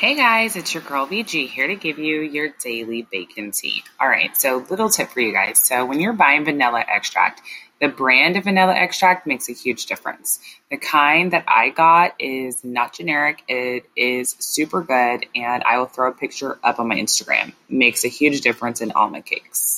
Hey guys, it's your girl VG here to give you your daily bacon tea. All right, so little tip for you guys. So when you're buying vanilla extract, the brand of vanilla extract makes a huge difference. The kind that I got is not generic. It is super good and I will throw a picture up on my Instagram. Makes a huge difference in all my cakes.